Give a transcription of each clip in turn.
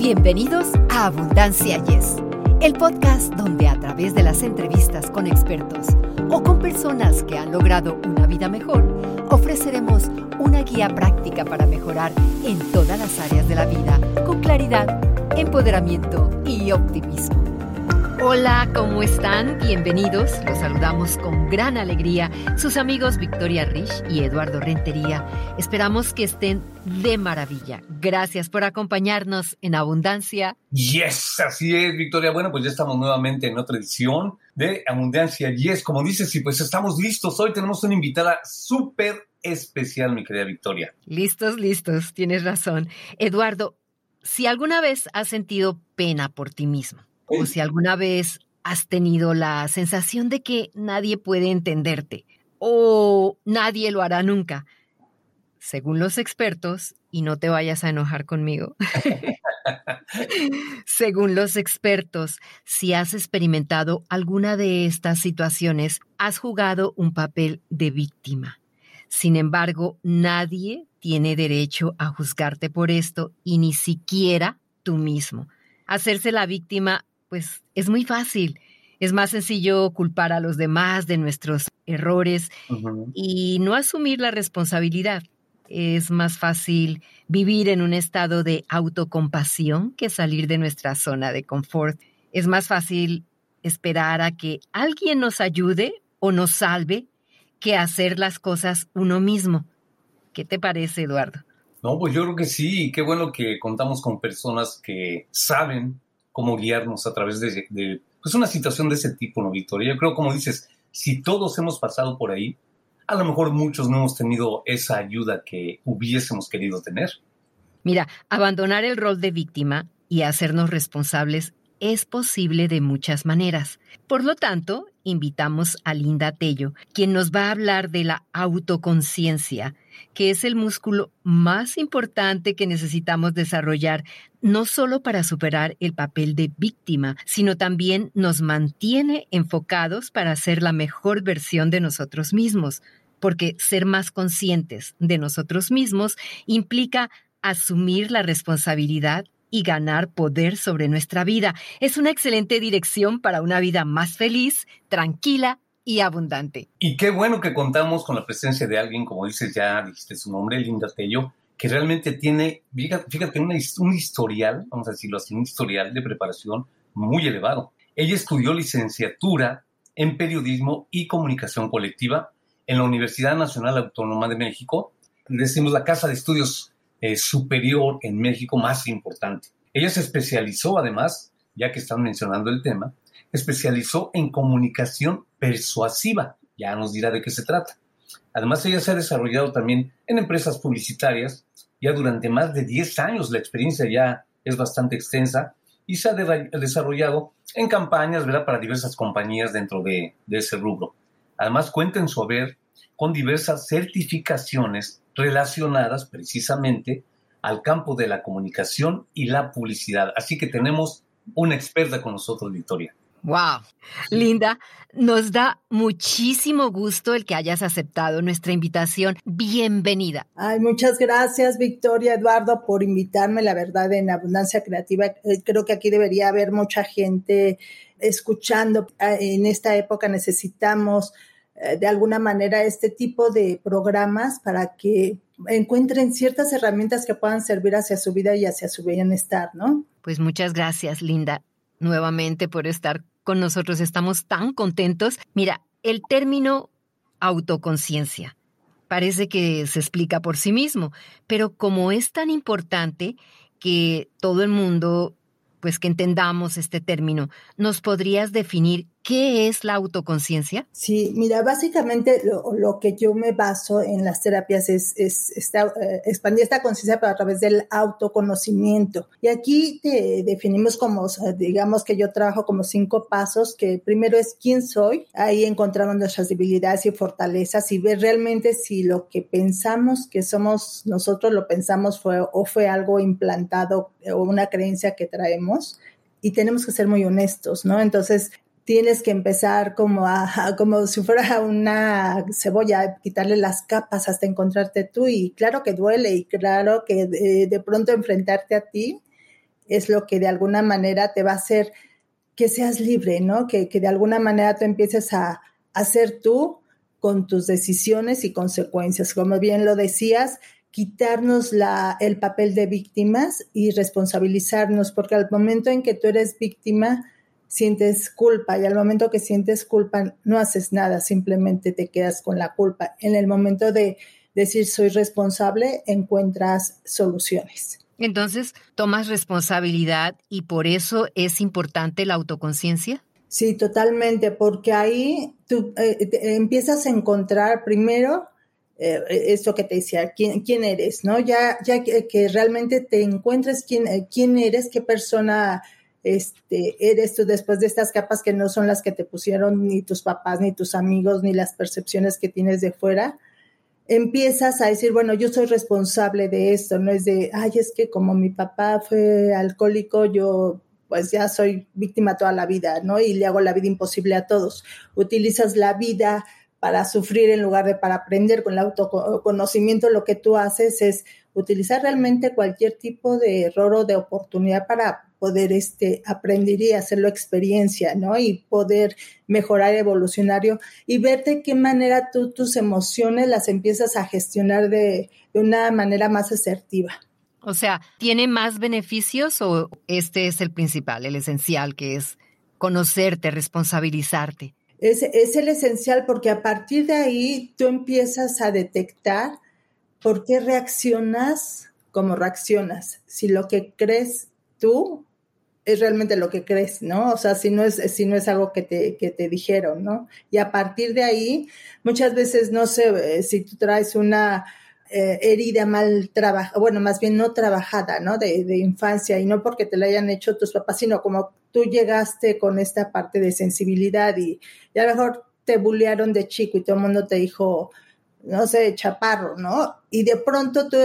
Bienvenidos a Abundancia Yes, el podcast donde a través de las entrevistas con expertos o con personas que han logrado una vida mejor, ofreceremos una guía práctica para mejorar en todas las áreas de la vida con claridad, empoderamiento y optimismo. Hola, ¿cómo están? Bienvenidos. Los saludamos con gran alegría sus amigos Victoria Rich y Eduardo Rentería. Esperamos que estén de maravilla. Gracias por acompañarnos en Abundancia. Yes, así es, Victoria. Bueno, pues ya estamos nuevamente en otra edición de Abundancia Yes. Como dices, y pues estamos listos. Hoy tenemos una invitada súper especial, mi querida Victoria. Listos, listos. Tienes razón. Eduardo, si alguna vez has sentido pena por ti mismo, o si alguna vez has tenido la sensación de que nadie puede entenderte o nadie lo hará nunca. Según los expertos, y no te vayas a enojar conmigo, según los expertos, si has experimentado alguna de estas situaciones, has jugado un papel de víctima. Sin embargo, nadie tiene derecho a juzgarte por esto y ni siquiera tú mismo. Hacerse la víctima pues es muy fácil. Es más sencillo culpar a los demás de nuestros errores y no asumir la responsabilidad. Es más fácil vivir en un estado de autocompasión que salir de nuestra zona de confort. Es más fácil esperar a que alguien nos ayude o nos salve que hacer las cosas uno mismo. ¿Qué te parece, Eduardo? No, pues yo creo que sí, qué bueno que contamos con personas que saben cómo guiarnos a través de, pues una situación de ese tipo, ¿no, Victoria? Yo creo, como dices, si todos hemos pasado por ahí, a lo mejor muchos no hemos tenido esa ayuda que hubiésemos querido tener. Mira, abandonar el rol de víctima y hacernos responsables es posible de muchas maneras. Por lo tanto, invitamos a Linda Tello, quien nos va a hablar de la autoconciencia, que es el músculo más importante que necesitamos desarrollar, no solo para superar el papel de víctima, sino también nos mantiene enfocados para ser la mejor versión de nosotros mismos, porque ser más conscientes de nosotros mismos implica asumir la responsabilidad y ganar poder sobre nuestra vida. Es una excelente dirección para una vida más feliz, tranquila y abundante. Y qué bueno que contamos con la presencia de alguien, como dices ya, dijiste su nombre, Linda Tello, que realmente tiene, fíjate, un historial, vamos a decirlo así, un historial de preparación muy elevado. Ella estudió licenciatura en periodismo y comunicación colectiva en la Universidad Nacional Autónoma de México, decimos la Casa de Estudios eh, superior en México más importante. Ella se especializó además, ya que están mencionando el tema, especializó en comunicación persuasiva. Ya nos dirá de qué se trata. Además, ella se ha desarrollado también en empresas publicitarias. Ya durante más de 10 años la experiencia ya es bastante extensa y se ha desarrollado en campañas ¿verdad? para diversas compañías dentro de, de ese rubro. Además, cuenta en su haber con diversas certificaciones relacionadas precisamente al campo de la comunicación y la publicidad. Así que tenemos una experta con nosotros, Victoria. Wow, Linda, nos da muchísimo gusto el que hayas aceptado nuestra invitación. Bienvenida. Ay, muchas gracias, Victoria, Eduardo, por invitarme. La verdad, en Abundancia Creativa, eh, creo que aquí debería haber mucha gente escuchando. Ah, en esta época necesitamos eh, de alguna manera este tipo de programas para que encuentren ciertas herramientas que puedan servir hacia su vida y hacia su bienestar, ¿no? Pues muchas gracias, Linda, nuevamente por estar con nosotros. Estamos tan contentos. Mira, el término autoconciencia parece que se explica por sí mismo, pero como es tan importante que todo el mundo pues que entendamos este término, ¿nos podrías definir ¿Qué es la autoconciencia? Sí, mira, básicamente lo, que yo me baso en las terapias es, eh, expandir esta conciencia a través del autoconocimiento. Y aquí te definimos como, digamos que yo trabajo como cinco pasos, que primero es quién soy, ahí encontramos nuestras debilidades y fortalezas y ver realmente si lo que pensamos que somos nosotros lo pensamos fue o fue algo implantado o una creencia que traemos y tenemos que ser muy honestos, ¿no? Entonces, tienes que empezar como a, como si fuera una cebolla, quitarle las capas hasta encontrarte tú y claro que duele y claro que de, pronto enfrentarte a ti es lo que de alguna manera te va a hacer que seas libre, ¿no? Que, de alguna manera tú empieces a, hacer tú con tus decisiones y consecuencias. Como bien lo decías, quitarnos la, el papel de víctimas y responsabilizarnos, porque al momento en que tú eres víctima, sientes culpa y al momento que sientes culpa no haces nada, simplemente te quedas con la culpa. En el momento de decir soy responsable, encuentras soluciones. Entonces, tomas responsabilidad y por eso es importante la autoconciencia. Sí, totalmente, porque ahí tú eh, empiezas a encontrar primero eh, esto que te decía, quién, quién eres, ¿no? Ya, ya que, realmente te encuentres quién, eh, quién eres, qué persona este, eres tú después de estas capas que no son las que te pusieron ni tus papás, ni tus amigos, ni las percepciones que tienes de fuera, empiezas a decir, bueno, yo soy responsable de esto, no es de, ay, es que como mi papá fue alcohólico, yo pues ya soy víctima toda la vida, ¿no? Y le hago la vida imposible a todos. Utilizas la vida para sufrir en lugar de para aprender con el autoconocimiento, lo que tú haces es utilizar realmente cualquier tipo de error o de oportunidad para poder este, aprender y hacerlo experiencia, ¿no? Y poder mejorar evolucionario y ver de qué manera tú tus emociones las empiezas a gestionar de, de una manera más asertiva. O sea, ¿tiene más beneficios o este es el principal, el esencial, que es conocerte, responsabilizarte? Es, es el esencial porque a partir de ahí tú empiezas a detectar por qué reaccionas como reaccionas. Si lo que crees tú es realmente lo que crees, ¿no? O sea, si no es, si no es algo que te, que te dijeron, ¿no? Y a partir de ahí, muchas veces, no sé, eh, si tú traes una eh, herida mal trabajada, bueno, más bien no trabajada, ¿no? De, de, infancia, y no porque te la hayan hecho tus papás, sino como tú llegaste con esta parte de sensibilidad y, a lo mejor te bullearon de chico y todo el mundo te dijo, no sé, chaparro, ¿no? Y de pronto tú,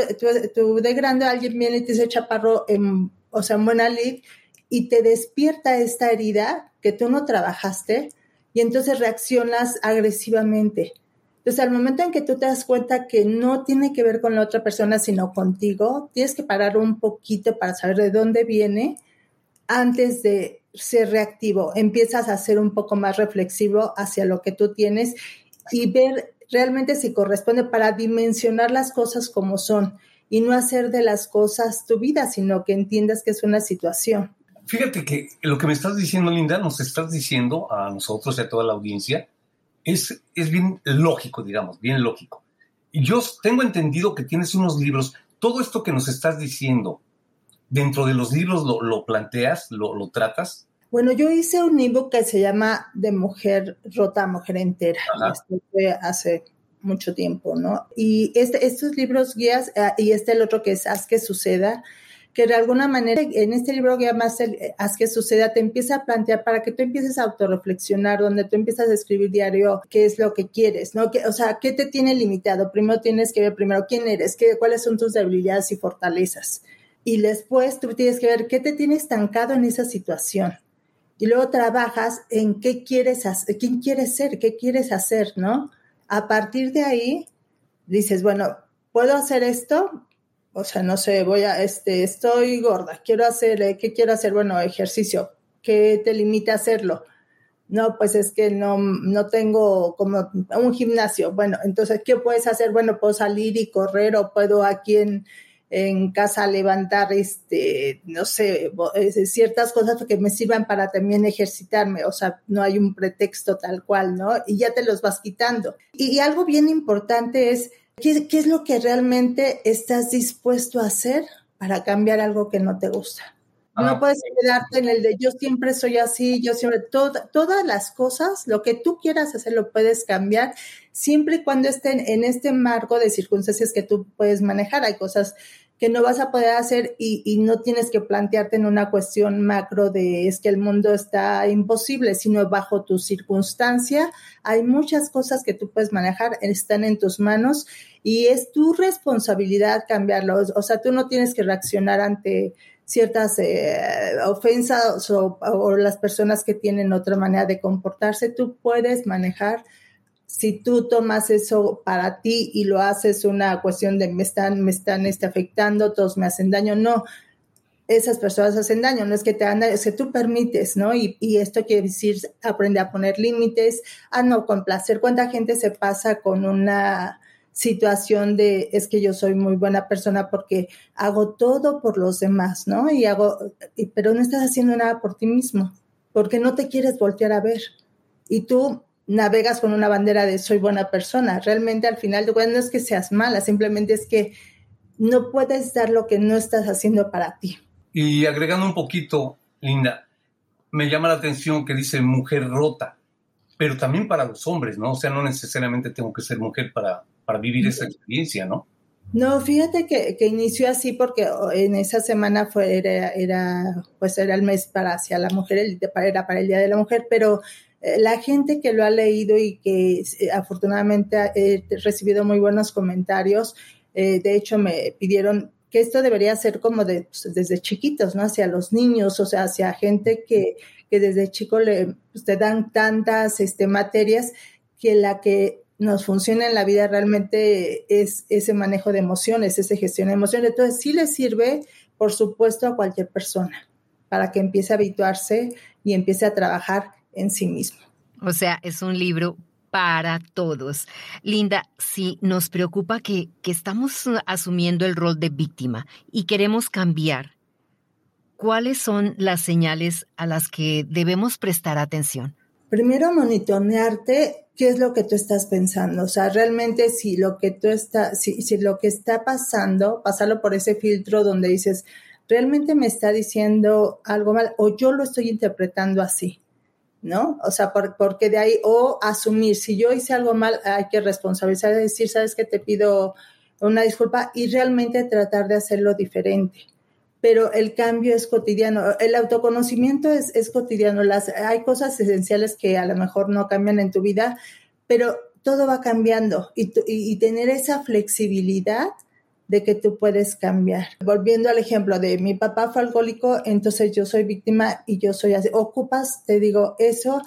tú, de grande alguien viene y te dice chaparro, en, o sea, en buena lid, y te despierta esta herida que tú no trabajaste y entonces reaccionas agresivamente. Entonces, al momento en que tú te das cuenta que no tiene que ver con la otra persona, sino contigo, tienes que parar un poquito para saber de dónde viene antes de ser reactivo. Empiezas a ser un poco más reflexivo hacia lo que tú tienes y ver realmente si corresponde para dimensionar las cosas como son y no hacer de las cosas tu vida, sino que entiendas que es una situación. Fíjate que lo que me estás diciendo, Linda, nos estás diciendo a nosotros y a toda la audiencia, es, es bien lógico, digamos, bien lógico. Y yo tengo entendido que tienes unos libros, todo esto que nos estás diciendo, dentro de los libros lo, planteas, lo, lo, tratas. Bueno, yo hice un libro que se llama De Mujer Rota Mujer Entera. Esto fue hace mucho tiempo, ¿no? Y este, estos libros guías, eh, y este el otro que es Haz que suceda, que de alguna manera en este libro que más Haz que suceda te empieza a plantear para que tú empieces a autorreflexionar, donde tú empiezas a escribir diario qué es lo que quieres, ¿no? Que, o sea, ¿qué te tiene limitado? Primero tienes que ver primero quién eres, qué, cuáles son tus debilidades y fortalezas. Y después tú tienes que ver qué te tiene estancado en esa situación. Y luego trabajas en qué quieres hacer, quién quieres ser, qué quieres hacer, ¿no? A partir de ahí dices, bueno, ¿puedo hacer esto? O sea, no sé, voy a, este, estoy gorda, quiero hacer, eh, ¿qué quiero hacer? Bueno, ejercicio. ¿Qué te limita a hacerlo? No, pues es que no, no tengo como un gimnasio. Bueno, entonces, ¿qué puedes hacer? Bueno, puedo salir y correr o puedo aquí en, en casa levantar, este, no sé, ciertas cosas que me sirvan para también ejercitarme. O sea, no hay un pretexto tal cual, ¿no? Y ya te los vas quitando. y algo bien importante es, ¿Qué, es lo que realmente estás dispuesto a hacer para cambiar algo que no te gusta? no ah, puedes quedarte en el de yo siempre soy así, yo siempre, todas las cosas, lo que tú quieras hacer lo puedes cambiar siempre y cuando estén en este marco de circunstancias que tú puedes manejar. Hay cosas que no vas a poder hacer y, no tienes que plantearte en una cuestión macro de es que el mundo está imposible, sino bajo tu circunstancia hay muchas cosas que tú puedes manejar, están en tus manos y es tu responsabilidad cambiarlo. O sea, tú no tienes que reaccionar ante ciertas eh, ofensas o, o las personas que tienen otra manera de comportarse, tú puedes manejar si tú tomas eso para ti y lo haces una cuestión de me están, me están este, afectando, todos me hacen daño, no. esas personas hacen daño, no es que te hagan daño, es que tú permites, ¿no? Y, y esto quiere decir aprender a poner límites, a no complacer. ¿Cuánta gente se pasa con una situación de es que yo soy muy buena persona porque hago todo por los demás, ¿no? Y hago, pero no estás haciendo nada por ti mismo, porque no te quieres voltear a ver. Y tú navegas con una bandera de soy buena persona. Realmente al final de cuentas no es que seas mala, simplemente es que no puedes dar lo que no estás haciendo para ti. Y agregando un poquito, Linda, me llama la atención que dice mujer rota, pero también para los hombres, ¿no? O sea, no necesariamente tengo que ser mujer para, para vivir esa experiencia, ¿no? No, fíjate que, que, inició así porque en esa semana fue, era, era, pues era el mes para hacia la mujer, el, era para el Día de la Mujer, pero la gente que lo ha leído y que eh, afortunadamente he recibido muy buenos comentarios, eh, de hecho me pidieron que esto debería ser como de, pues, desde chiquitos, ¿no? Hacia los niños, o sea, hacia gente que, que desde chico le pues, te dan tantas este, materias que la que nos funciona en la vida realmente es ese manejo de emociones, esa gestión de emociones. Entonces, sí le sirve, por supuesto, a cualquier persona para que empiece a habituarse y empiece a trabajar en sí mismo. O sea, es un libro para todos. Linda, si nos preocupa que, que estamos asumiendo el rol de víctima y queremos cambiar, ¿cuáles son las señales a las que debemos prestar atención? Primero, monitorearte qué es lo que tú estás pensando. O sea, realmente si lo que tú está, si, si lo que está pasando, pasarlo por ese filtro donde dices, realmente me está diciendo algo mal o yo lo estoy interpretando así. ¿No? O sea, porque de ahí, o asumir, si yo hice algo mal, hay que responsabilizar, decir, sabes que te pido una disculpa y realmente tratar de hacerlo diferente. Pero el cambio es cotidiano, el autoconocimiento es, es cotidiano, Las, hay cosas esenciales que a lo mejor no cambian en tu vida, pero todo va cambiando y, y tener esa flexibilidad de que tú puedes cambiar. Volviendo al ejemplo de mi papá fue alcohólico, entonces yo soy víctima y yo soy así. Ocupas, te digo, eso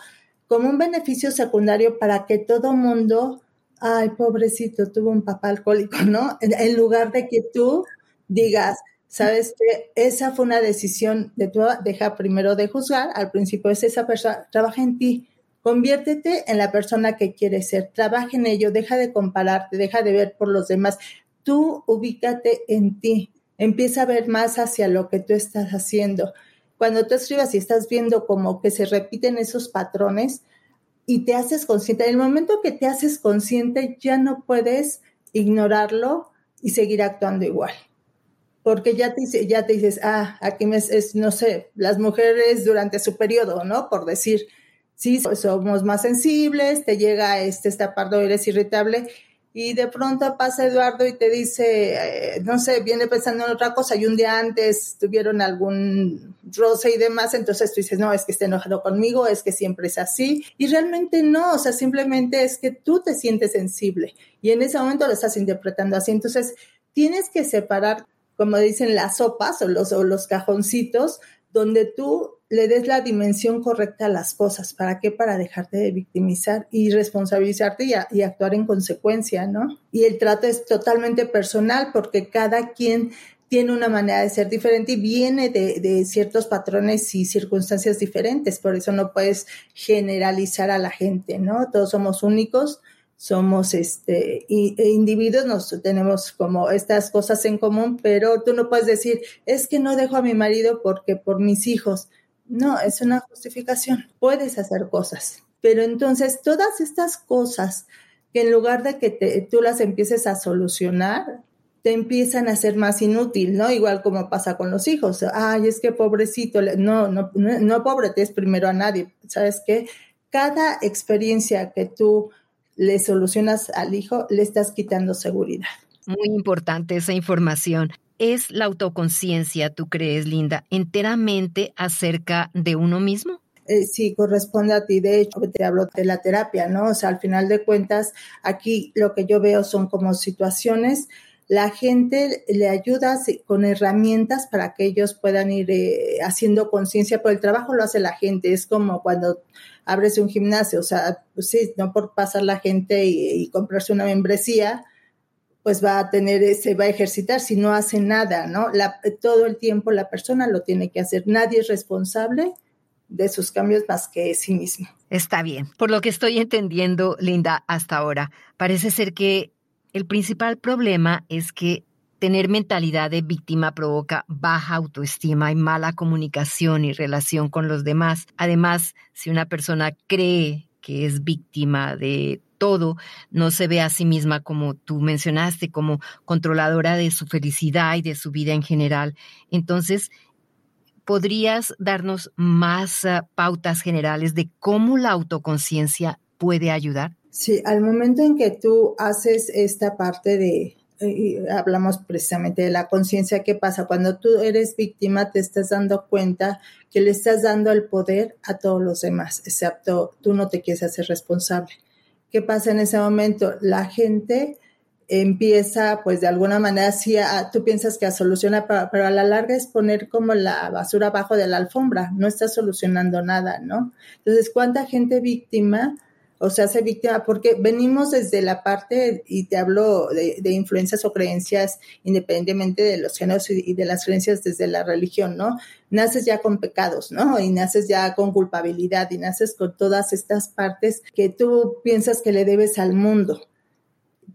como un beneficio secundario para que todo mundo, ay, pobrecito, tuvo un papá alcohólico, ¿no? En, lugar de que tú digas, sabes que esa fue una decisión de tu, deja primero de juzgar, al principio es esa persona, trabaja en ti, conviértete en la persona que quieres ser, trabaja en ello, deja de compararte, deja de ver por los demás, tú ubícate en ti, empieza a ver más hacia lo que tú estás haciendo. Cuando tú escribas y estás viendo como que se repiten esos patrones y te haces consciente, en el momento que te haces consciente ya no puedes ignorarlo y seguir actuando igual. Porque ya te, ya te dices, ah, aquí me, es, no sé, las mujeres durante su periodo, ¿no? Por decir, sí, somos más sensibles, te llega este, esta parte, eres irritable, y de pronto pasa Eduardo y te dice, eh, no sé, viene pensando en otra cosa y un día antes tuvieron algún roce y demás, entonces tú dices, no, es que esté enojado conmigo, es que siempre es así. Y realmente no, o sea, simplemente es que tú te sientes sensible y en ese momento lo estás interpretando así. Entonces, tienes que separar, como dicen, las sopas o los, o los cajoncitos donde tú le des la dimensión correcta a las cosas. ¿Para qué? Para dejarte de victimizar y responsabilizarte y, actuar en consecuencia, ¿no? Y el trato es totalmente personal porque cada quien tiene una manera de ser diferente y viene de, de, ciertos patrones y circunstancias diferentes. Por eso no puedes generalizar a la gente, ¿no? Todos somos únicos somos este, e individuos, nos tenemos como estas cosas en común, pero tú no puedes decir, es que no dejo a mi marido porque por mis hijos. No, es una justificación. Puedes hacer cosas, pero entonces todas estas cosas que en lugar de que te, tú las empieces a solucionar, te empiezan a ser más inútil, ¿no? Igual como pasa con los hijos. Ay, es que pobrecito, no, no, no, no pobretes primero a nadie. ¿Sabes qué? Cada experiencia que tú le solucionas al hijo, le estás quitando seguridad. Muy importante esa información. ¿Es la autoconciencia, tú crees, Linda, enteramente acerca de uno mismo? Eh, sí, corresponde a ti. De hecho, te hablo de la terapia, ¿no? O sea, al final de cuentas, aquí lo que yo veo son como situaciones la gente le ayuda con herramientas para que ellos puedan ir eh, haciendo conciencia, pero el trabajo lo hace la gente, es como cuando abres un gimnasio, o sea, pues sí, no por pasar la gente y, comprarse una membresía, pues va a tener, se va a ejercitar si no hace nada, ¿no? todo el tiempo la persona lo tiene que hacer. Nadie es responsable de sus cambios más que sí mismo. Está bien. Por lo que estoy entendiendo, Linda, hasta ahora, parece ser que el principal problema es que tener mentalidad de víctima provoca baja autoestima y mala comunicación y relación con los demás. Además, si una persona cree que es víctima de todo, no se ve a sí misma como tú mencionaste, como controladora de su felicidad y de su vida en general. Entonces, ¿podrías darnos más uh, pautas generales de cómo la autoconciencia puede ayudar? Sí, al momento en que tú haces esta parte de, hablamos precisamente de la conciencia, ¿qué pasa? Cuando tú eres víctima te estás dando cuenta que le estás dando el poder a todos los demás, excepto tú no te quieres hacer responsable. ¿Qué pasa en ese momento? La gente empieza, pues de alguna manera, sí, tú piensas que a solucionar, pero, a la larga es poner como la basura abajo de la alfombra, no está solucionando nada, ¿no? Entonces, ¿cuánta gente víctima o se hace víctima? Porque venimos desde la parte, y te hablo de, de influencias o creencias, independientemente de los géneros y, y de las creencias desde la religión, ¿no? Naces ya con pecados, ¿no? Y naces ya con culpabilidad y naces con todas estas partes que tú piensas que le debes al mundo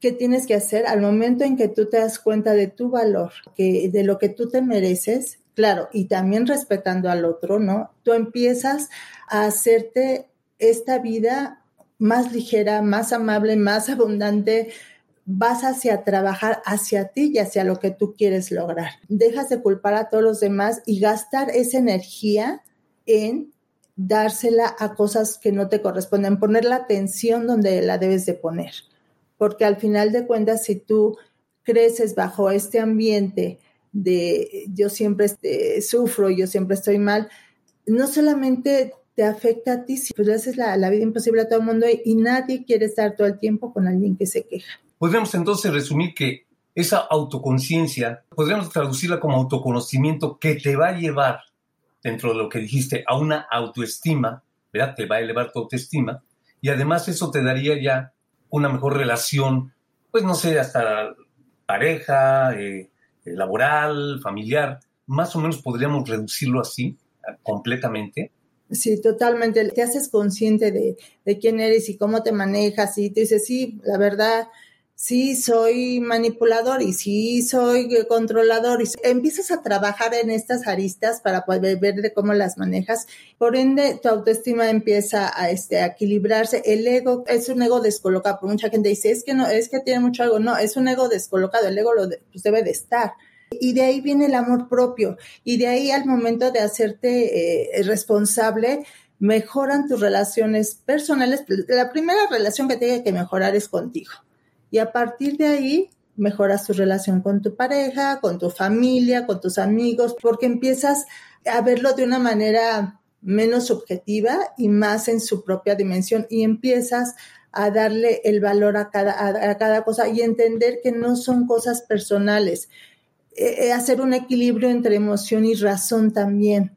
¿qué tienes que hacer al momento en que tú te das cuenta de tu valor, que de lo que tú te mereces? Claro, y también respetando al otro, ¿no? Tú empiezas a hacerte esta vida más ligera, más amable, más abundante, vas hacia trabajar hacia ti y hacia lo que tú quieres lograr. Dejas de culpar a todos los demás y gastar esa energía en dársela a cosas que no te corresponden, poner la atención donde la debes de poner porque al final de cuentas, si tú creces bajo este ambiente de yo siempre este, sufro, yo siempre estoy mal, no solamente te afecta a ti, si pues le haces la, vida imposible a todo el mundo y, nadie quiere estar todo el tiempo con alguien que se queja. Podríamos entonces resumir que esa autoconciencia, podríamos traducirla como autoconocimiento que te va a llevar, dentro de lo que dijiste, a una autoestima, ¿verdad? Te va a elevar tu autoestima y además eso te daría ya una mejor relación, pues no sé, hasta pareja, eh, eh, laboral, familiar. Más o menos podríamos reducirlo así, completamente. Sí, totalmente. Te haces consciente de, de, quién eres y cómo te manejas y te dices, sí, la verdad, sí soy manipulador y sí soy controlador y empiezas a trabajar en estas aristas para poder ver de cómo las manejas. Por ende, tu autoestima empieza a, este, a equilibrarse. El ego es un ego descolocado. Mucha gente dice, es que no, es que tiene mucho ego. No, es un ego descolocado. El ego lo pues, debe de estar. Y de ahí viene el amor propio. Y de ahí al momento de hacerte eh, responsable, mejoran tus relaciones personales. La primera relación que tiene que mejorar es contigo y a partir de ahí mejoras tu relación con tu pareja, con tu familia, con tus amigos, porque empiezas a verlo de una manera menos objetiva y más en su propia dimensión y empiezas a darle el valor a cada, a, cada cosa y entender que no son cosas personales. Eh, eh, hacer un equilibrio entre emoción y razón también.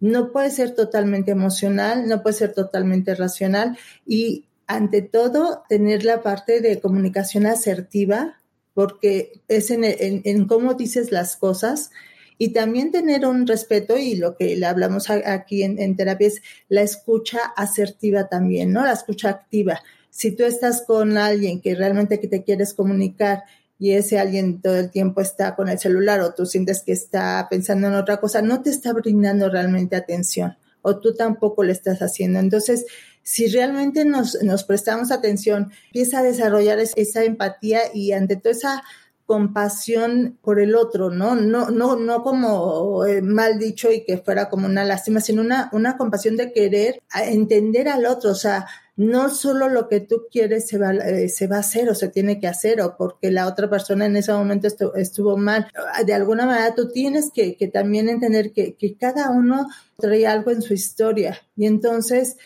No puede ser totalmente emocional, no puede ser totalmente racional y ante todo, tener la parte de comunicación asertiva, porque es en, cómo dices las cosas y también tener un respeto y lo que le hablamos aquí en, en, terapia es la escucha asertiva también, ¿no? La escucha activa. Si tú estás con alguien que realmente te quieres comunicar y ese alguien todo el tiempo está con el celular o tú sientes que está pensando en otra cosa, no te está brindando realmente atención o tú tampoco le estás haciendo. Entonces, si realmente nos, nos prestamos atención, empieza a desarrollar esa empatía y ante toda esa compasión por el otro, ¿no? No, no, no como eh, mal dicho y que fuera como una lástima, sino una, una compasión de querer entender al otro, o sea, no solo lo que tú quieres se va, eh, se va a hacer o se tiene que hacer o porque la otra persona en ese momento estuvo, mal. De alguna manera tú tienes que, que también entender que, que cada uno trae algo en su historia y entonces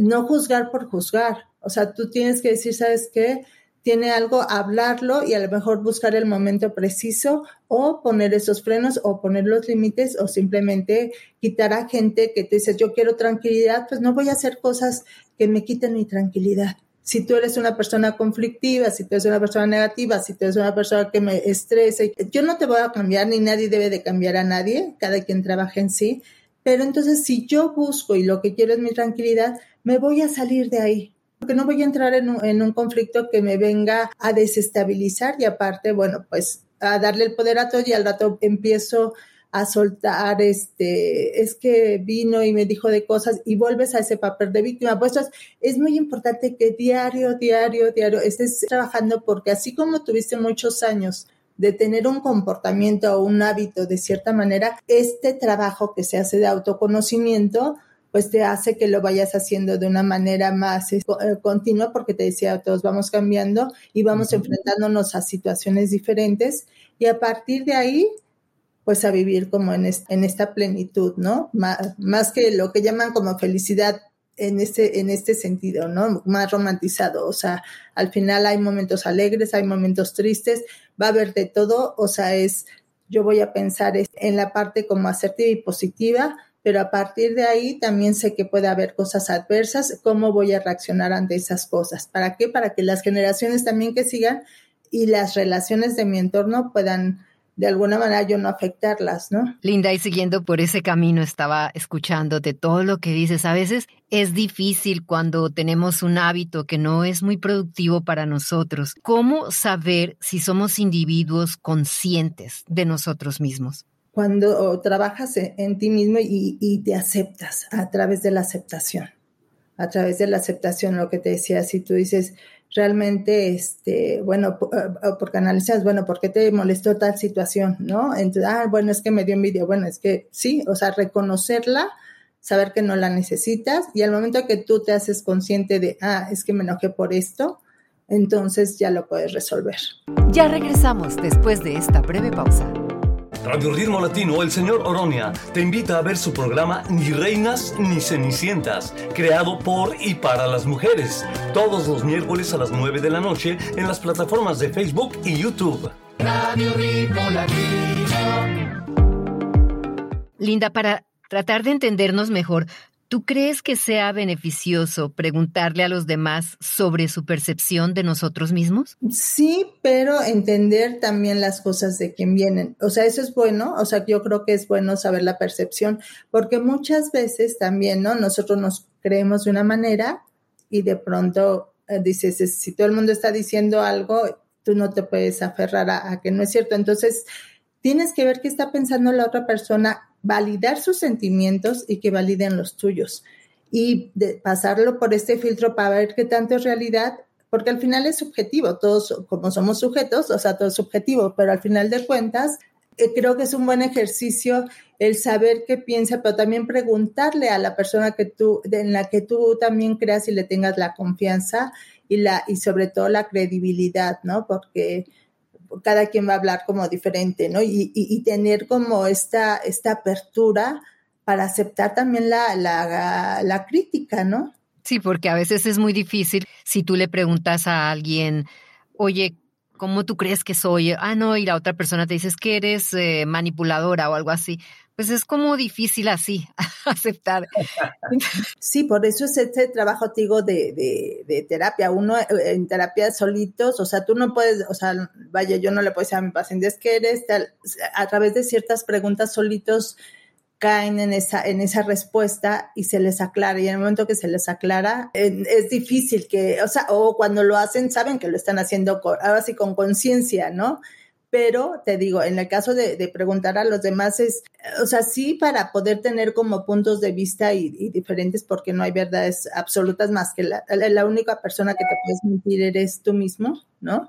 no juzgar por juzgar. O sea, tú tienes que decir, ¿sabes qué? Tiene algo, hablarlo y a lo mejor buscar el momento preciso o poner esos frenos o poner los límites o simplemente quitar a gente que te dice, yo quiero tranquilidad, pues no voy a hacer cosas que me quiten mi tranquilidad. Si tú eres una persona conflictiva, si tú eres una persona negativa, si tú eres una persona que me estresa, yo no te voy a cambiar ni nadie debe de cambiar a nadie, cada quien trabaja en sí, pero entonces si yo busco y lo que quiero es mi tranquilidad, me voy a salir de ahí, porque no voy a entrar en un, en un conflicto que me venga a desestabilizar y aparte, bueno, pues a darle el poder a todo y al rato empiezo a soltar, este, es que vino y me dijo de cosas y vuelves a ese papel de víctima. Pues es muy importante que diario, diario, diario estés trabajando porque así como tuviste muchos años de tener un comportamiento o un hábito de cierta manera, este trabajo que se hace de autoconocimiento, pues te hace que lo vayas haciendo de una manera más eh, continua, porque te decía, todos vamos cambiando y vamos enfrentándonos a situaciones diferentes y a partir de ahí pues a vivir como en, en esta plenitud, ¿no? Más, que lo que llaman como felicidad en este, en este sentido, ¿no? Más romantizado. O sea, al final hay momentos alegres, hay momentos tristes, va a haber de todo. O sea, es, yo voy a pensar en la parte como asertiva y positiva, pero a partir de ahí también sé que puede haber cosas adversas, cómo voy a reaccionar ante esas cosas. ¿Para qué? Para que las generaciones también que sigan y las relaciones de mi entorno puedan de alguna manera yo no afectarlas, ¿no? Linda, y siguiendo por ese camino, estaba escuchándote todo lo que dices. A veces es difícil cuando tenemos un hábito que no es muy productivo para nosotros. ¿Cómo saber si somos individuos conscientes de nosotros mismos? Cuando trabajas en ti mismo y, y te aceptas a través de la aceptación, a través de la aceptación, lo que te decía, si tú dices, realmente, este, bueno, eh, porque analizas, bueno, ¿por qué te molestó tal situación? ¿No? Entonces, ah, bueno, es que me dio envidia. Bueno, es que sí, o sea, reconocerla, saber que no la necesitas y al momento que tú te haces consciente de, ah, es que me enojé por esto, entonces ya lo puedes resolver. Ya regresamos después de esta breve pausa. Radio Ritmo Latino, el señor Oronia, te invita a ver su programa Ni Reinas ni Cenicientas, creado por y para las mujeres, todos los miércoles a las 9 de la noche en las plataformas de Facebook y YouTube. Radio Ritmo Latino. Linda, para tratar de entendernos mejor, ¿Tú crees que sea beneficioso preguntarle a los demás sobre su percepción de nosotros mismos? Sí, pero entender también las cosas de quién vienen. O sea, eso es bueno. O sea, yo creo que es bueno saber la percepción, porque muchas veces también, ¿no? Nosotros nos creemos de una manera y de pronto eh, dices, si todo el mundo está diciendo algo, tú no te puedes aferrar a que no es cierto. Entonces, tienes que ver qué está pensando la otra persona validar sus sentimientos y que validen los tuyos. Y pasarlo por este filtro para ver qué tanto es realidad, porque al final es subjetivo, todos como somos sujetos, o sea, todo es subjetivo, pero al final de cuentas, eh, creo que es un buen ejercicio el saber qué piensa, pero también preguntarle a la persona que tú, en la que tú también creas y le tengas la confianza y la, y sobre todo la credibilidad, ¿no? Porque cada quien va a hablar como diferente, ¿no? Y, tener como esta, esta apertura para aceptar también la, la, la crítica, ¿no? Sí, porque a veces es muy difícil si tú le preguntas a alguien, oye, ¿cómo tú crees que soy? Ah, no, y la otra persona te dice, que eres eh, manipuladora o algo así pues es como difícil así aceptar. Sí, por eso es este trabajo, digo, de, de, terapia. Uno eh, en terapia solitos, o sea, tú no puedes, o sea, vaya, yo no le puedo decir a mi paciente, es que eres a través de ciertas preguntas solitos caen en esa, en esa respuesta y se les aclara. Y en el momento que se les aclara, es difícil que, o sea, o cuando lo hacen, saben que lo están haciendo ahora sí con conciencia, ¿no? pero te digo, en el caso de, preguntar a los demás es, o sea, sí para poder tener como puntos de vista y, diferentes porque no hay verdades absolutas más que la, la, única persona que te puedes mentir eres tú mismo, ¿no?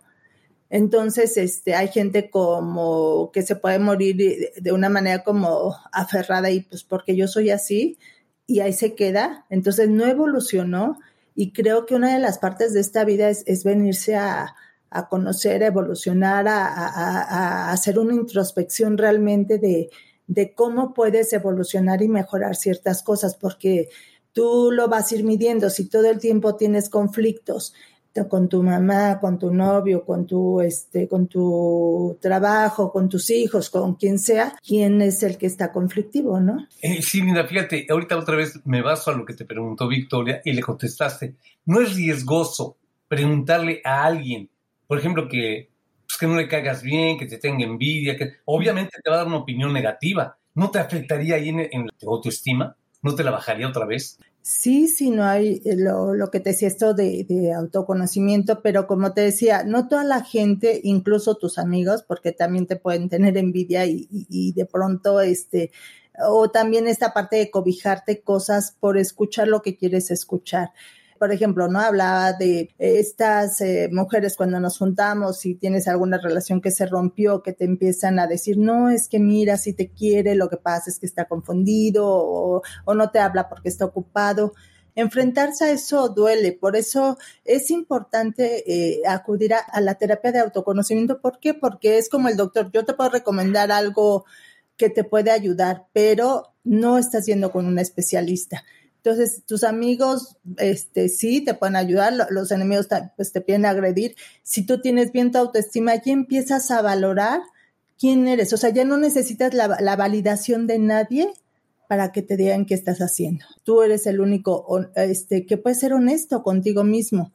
Entonces, este, hay gente como que se puede morir de una manera como aferrada y pues porque yo soy así y ahí se queda. Entonces no evolucionó y creo que una de las partes de esta vida es venirse a, a conocer, a evolucionar, a, hacer una introspección realmente de, de, cómo puedes evolucionar y mejorar ciertas cosas, porque tú lo vas a ir midiendo. Si todo el tiempo tienes conflictos con tu mamá, con tu novio, con tu, este, con tu trabajo, con tus hijos, con quien sea, ¿quién es el que está conflictivo, no? Eh, sí, mira, fíjate, ahorita otra vez me baso a lo que te preguntó Victoria y le contestaste. No es riesgoso preguntarle a alguien, por ejemplo, que, pues, que no le caigas bien, que te tenga envidia, que obviamente te va a dar una opinión negativa. ¿No te afectaría ahí en, en la autoestima? ¿No te la bajaría otra vez? Sí, sí, no hay eh, lo, lo que te decía esto de, autoconocimiento, pero como te decía, no toda la gente, incluso tus amigos, porque también te pueden tener envidia y, y de pronto, este, o también esta parte de cobijarte cosas por escuchar lo que quieres escuchar por ejemplo, ¿no? Hablaba de estas eh, mujeres cuando nos juntamos y tienes alguna relación que se rompió, que te empiezan a decir, no, es que mira, si te quiere, lo que pasa es que está confundido o, o no te habla porque está ocupado enfrentarse a eso duele. Por eso es importante eh, acudir a, a, la terapia de autoconocimiento. ¿Por qué? Porque es como el doctor. Yo te puedo recomendar algo que te puede ayudar, pero no estás yendo con un especialista. Entonces, tus amigos, este, sí, te pueden ayudar, los enemigos pues, te piden agredir. Si tú tienes bien tu autoestima, ya empiezas a valorar quién eres. O sea, ya no necesitas la, la validación de nadie para que te digan qué estás haciendo. Tú eres el único este, que puede ser honesto contigo mismo,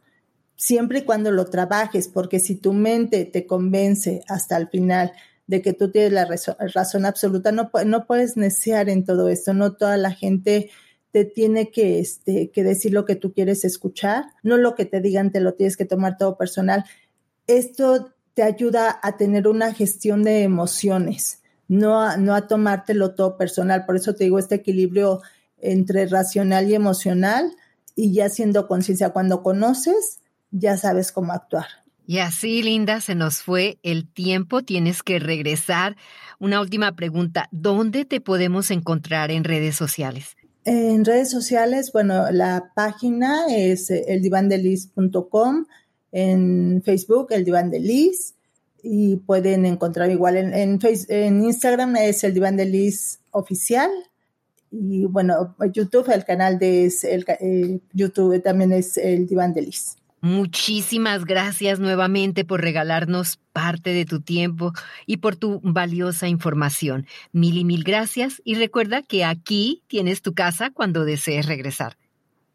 siempre y cuando lo trabajes, porque si tu mente te convence hasta el final de que tú tienes la razón, razón absoluta, no, no puedes necear en todo esto, no toda la gente te tiene que, este, que decir lo que tú quieres escuchar, no lo que te digan te lo tienes que tomar todo personal. Esto te ayuda a tener una gestión de emociones, no a, no a tomártelo todo personal. Por eso te digo este equilibrio entre racional y emocional y ya siendo conciencia, cuando conoces, ya sabes cómo actuar. Y así, Linda, se nos fue el tiempo, tienes que regresar. Una última pregunta, ¿dónde te podemos encontrar en redes sociales? En redes sociales, bueno, la página es eldivandelis.com, en Facebook, el diván y pueden encontrar igual en, en, face, en Instagram es el diván oficial, y bueno, YouTube, el canal de el, eh, YouTube también es el diván. Muchísimas gracias nuevamente por regalarnos parte de tu tiempo y por tu valiosa información. Mil y mil gracias y recuerda que aquí tienes tu casa cuando desees regresar.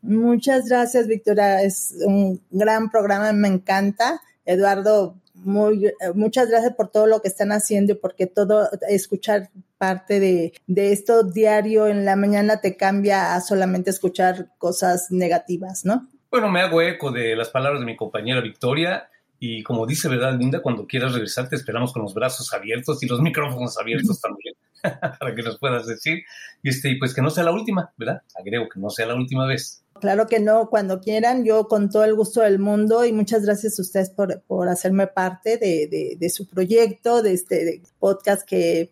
Muchas gracias, Victoria. Es un gran programa, me encanta. Eduardo, muy, muchas gracias por todo lo que están haciendo y porque todo, escuchar parte de, de esto diario en la mañana te cambia a solamente escuchar cosas negativas, ¿no? Bueno, me hago eco de las palabras de mi compañera Victoria y como dice, ¿verdad, Linda? Cuando quieras regresar te esperamos con los brazos abiertos y los micrófonos abiertos también para que nos puedas decir. Y este, pues que no sea la última, ¿verdad? Agrego que no sea la última vez. Claro que no, cuando quieran, yo con todo el gusto del mundo y muchas gracias a ustedes por, por hacerme parte de, de, de su proyecto, de este de podcast que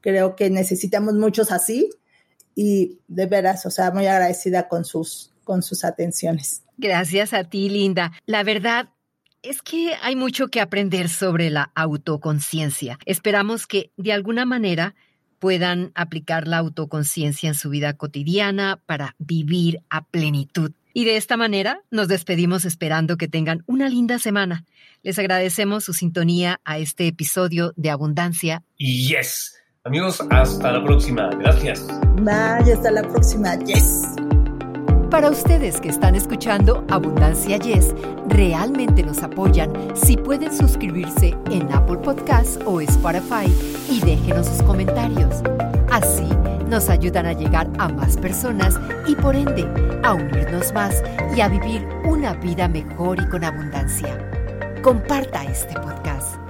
creo que necesitamos muchos así y de veras, o sea, muy agradecida con sus, con sus atenciones. Gracias a ti, Linda. La verdad es que hay mucho que aprender sobre la autoconciencia. Esperamos que de alguna manera puedan aplicar la autoconciencia en su vida cotidiana para vivir a plenitud. Y de esta manera nos despedimos esperando que tengan una linda semana. Les agradecemos su sintonía a este episodio de Abundancia. Y yes. Amigos, hasta la próxima. Gracias. Bye, hasta la próxima. Yes. Para ustedes que están escuchando Abundancia Yes, realmente nos apoyan si pueden suscribirse en Apple Podcasts o Spotify y déjenos sus comentarios. Así nos ayudan a llegar a más personas y por ende a unirnos más y a vivir una vida mejor y con abundancia. Comparta este podcast.